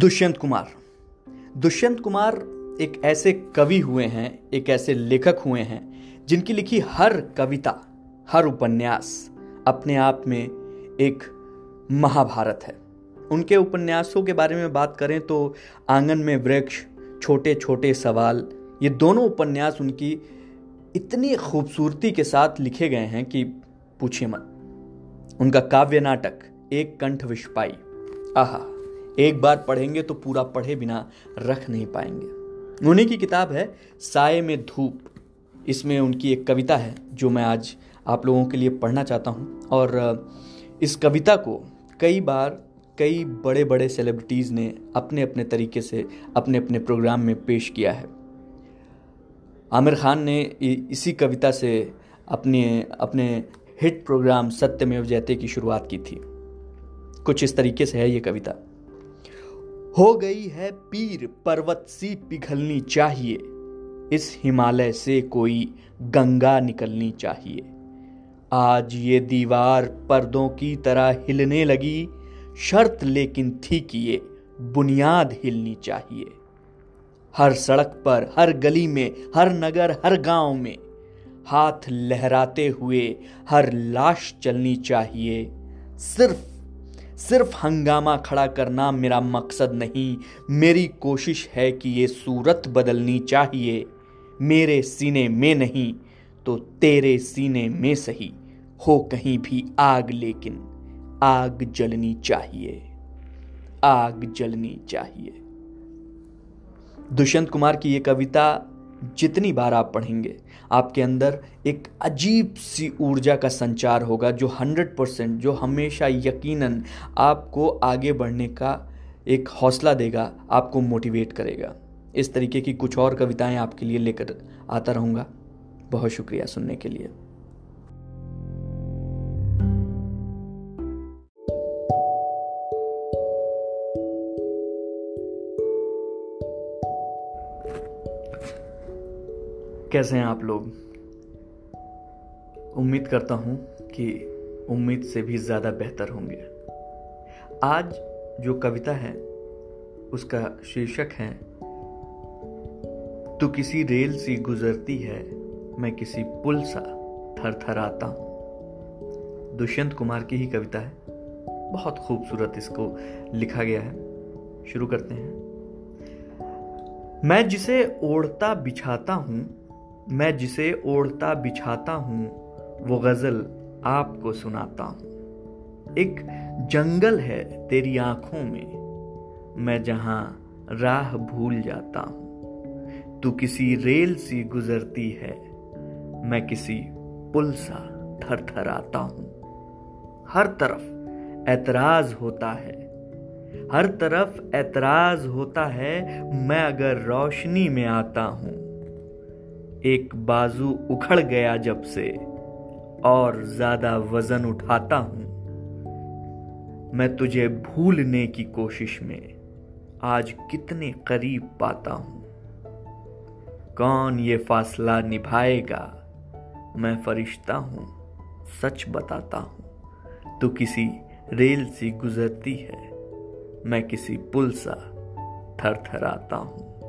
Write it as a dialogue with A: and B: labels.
A: दुष्यंत कुमार। दुष्यंत कुमार एक ऐसे कवि हुए हैं, एक ऐसे लेखक हुए हैं, जिनकी लिखी हर कविता, हर उपन्यास अपने आप में एक महाभारत है। उनके उपन्यासों के बारे में बात करें तो आँगन में वृक्ष छोटे छोटे सवाल, ये दोनों उपन्यास उनकी इतनी खूबसूरती के साथ लिखे गए हैं कि पूछिए मत। उनका काव्य नाटक, एक कंठ विषपाई। आहा। एक बार पढ़ेंगे तो पूरा पढ़े बिना रख नहीं पाएँगे। उन्हीं की किताब है, साय में धूप। इसमें उनकी एक कविता है, जो मैं आज आप लोगों के लिए पढ़ना चाहता हूँ। और इस कविता को कई बार कई बड़े बड़े सेलिब्रिटीज़ ने अपने अपने तरीके से अपने अपने प्रोग्राम में पेश किया है। आमिर खान ने इसी कविता से अपने अपने हिट प्रोग्राम सत्यमेव जयते की शुरुआत की थी। कुछ इस तरीके से है ये कविता। हो गई है पीर पर्वत सी पिघलनी चाहिए। इस हिमालय से कोई गंगा निकलनी चाहिए। आज ये दीवार पर्दों की तरह हिलने लगी, शर्त लेकिन थी कि ये बुनियाद हिलनी चाहिए। हर सड़क पर, हर गली में, हर नगर, हर गाँव में हाथ लहराते हुए हर लाश चलनी चाहिए। सिर्फ़ सिर्फ़ हंगामा खड़ा करना मेरा मकसद नहीं। मेरी कोशिश है कि ये सूरत बदलनी चाहिए। मेरे सीने में नहीं तो तेरे सीने में सही। हो कहीं भी आग, लेकिन आग जलनी चाहिए। आग जलनी चाहिए। दुष्यंत कुमार की ये कविता जितनी बार आप पढ़ेंगे, आपके अंदर एक अजीब सी ऊर्जा का संचार होगा जो हंड्रेड परसेंट, जो हमेशा यकीनन आपको आगे बढ़ने का एक हौसला देगा, आपको मोटिवेट करेगा। इस तरीके की कुछ और कविताएँ आपके लिए लेकर आता रहूँगा। बहुत शुक्रिया सुनने के लिए। कैसे हैं आप लोग? उम्मीद करता हूँ कि उम्मीद से भी ज़्यादा बेहतर होंगे। आज जो कविता है, उसका शीर्षक है, तू किसी रेल सी गुजरती है, मैं किसी पुल सा थर थर आता हूँ। दुष्यंत कुमार की ही कविता है। बहुत खूबसूरत इसको लिखा गया है। शुरू करते हैं। मैं जिसे ओढ़ता बिछाता हूँ मैं जिसे ओढ़ता बिछाता हूँ, वो गज़ल आपको सुनाता हूँ। एक जंगल है तेरी आँखों में, मैं जहाँ राह भूल जाता हूँ। तू किसी रेल सी गुजरती है, मैं किसी पुल सा थर थर आता हूँ। हर तरफ़ ऐतराज होता है, हर तरफ़ ऐतराज होता है, मैं अगर रोशनी में आता हूँ एक बाजू उखड़ गया जब से, और ज़्यादा वज़न उठाता हूँ। मैं तुझे भूलने की कोशिश में आज कितने करीब पाता हूँ। कौन ये फासला निभाएगा? मैं फरिश्ता हूँ, सच बताता हूँ। तो किसी रेल सी गुजरती है, मैं किसी पुल सा थर थर आता हूँ।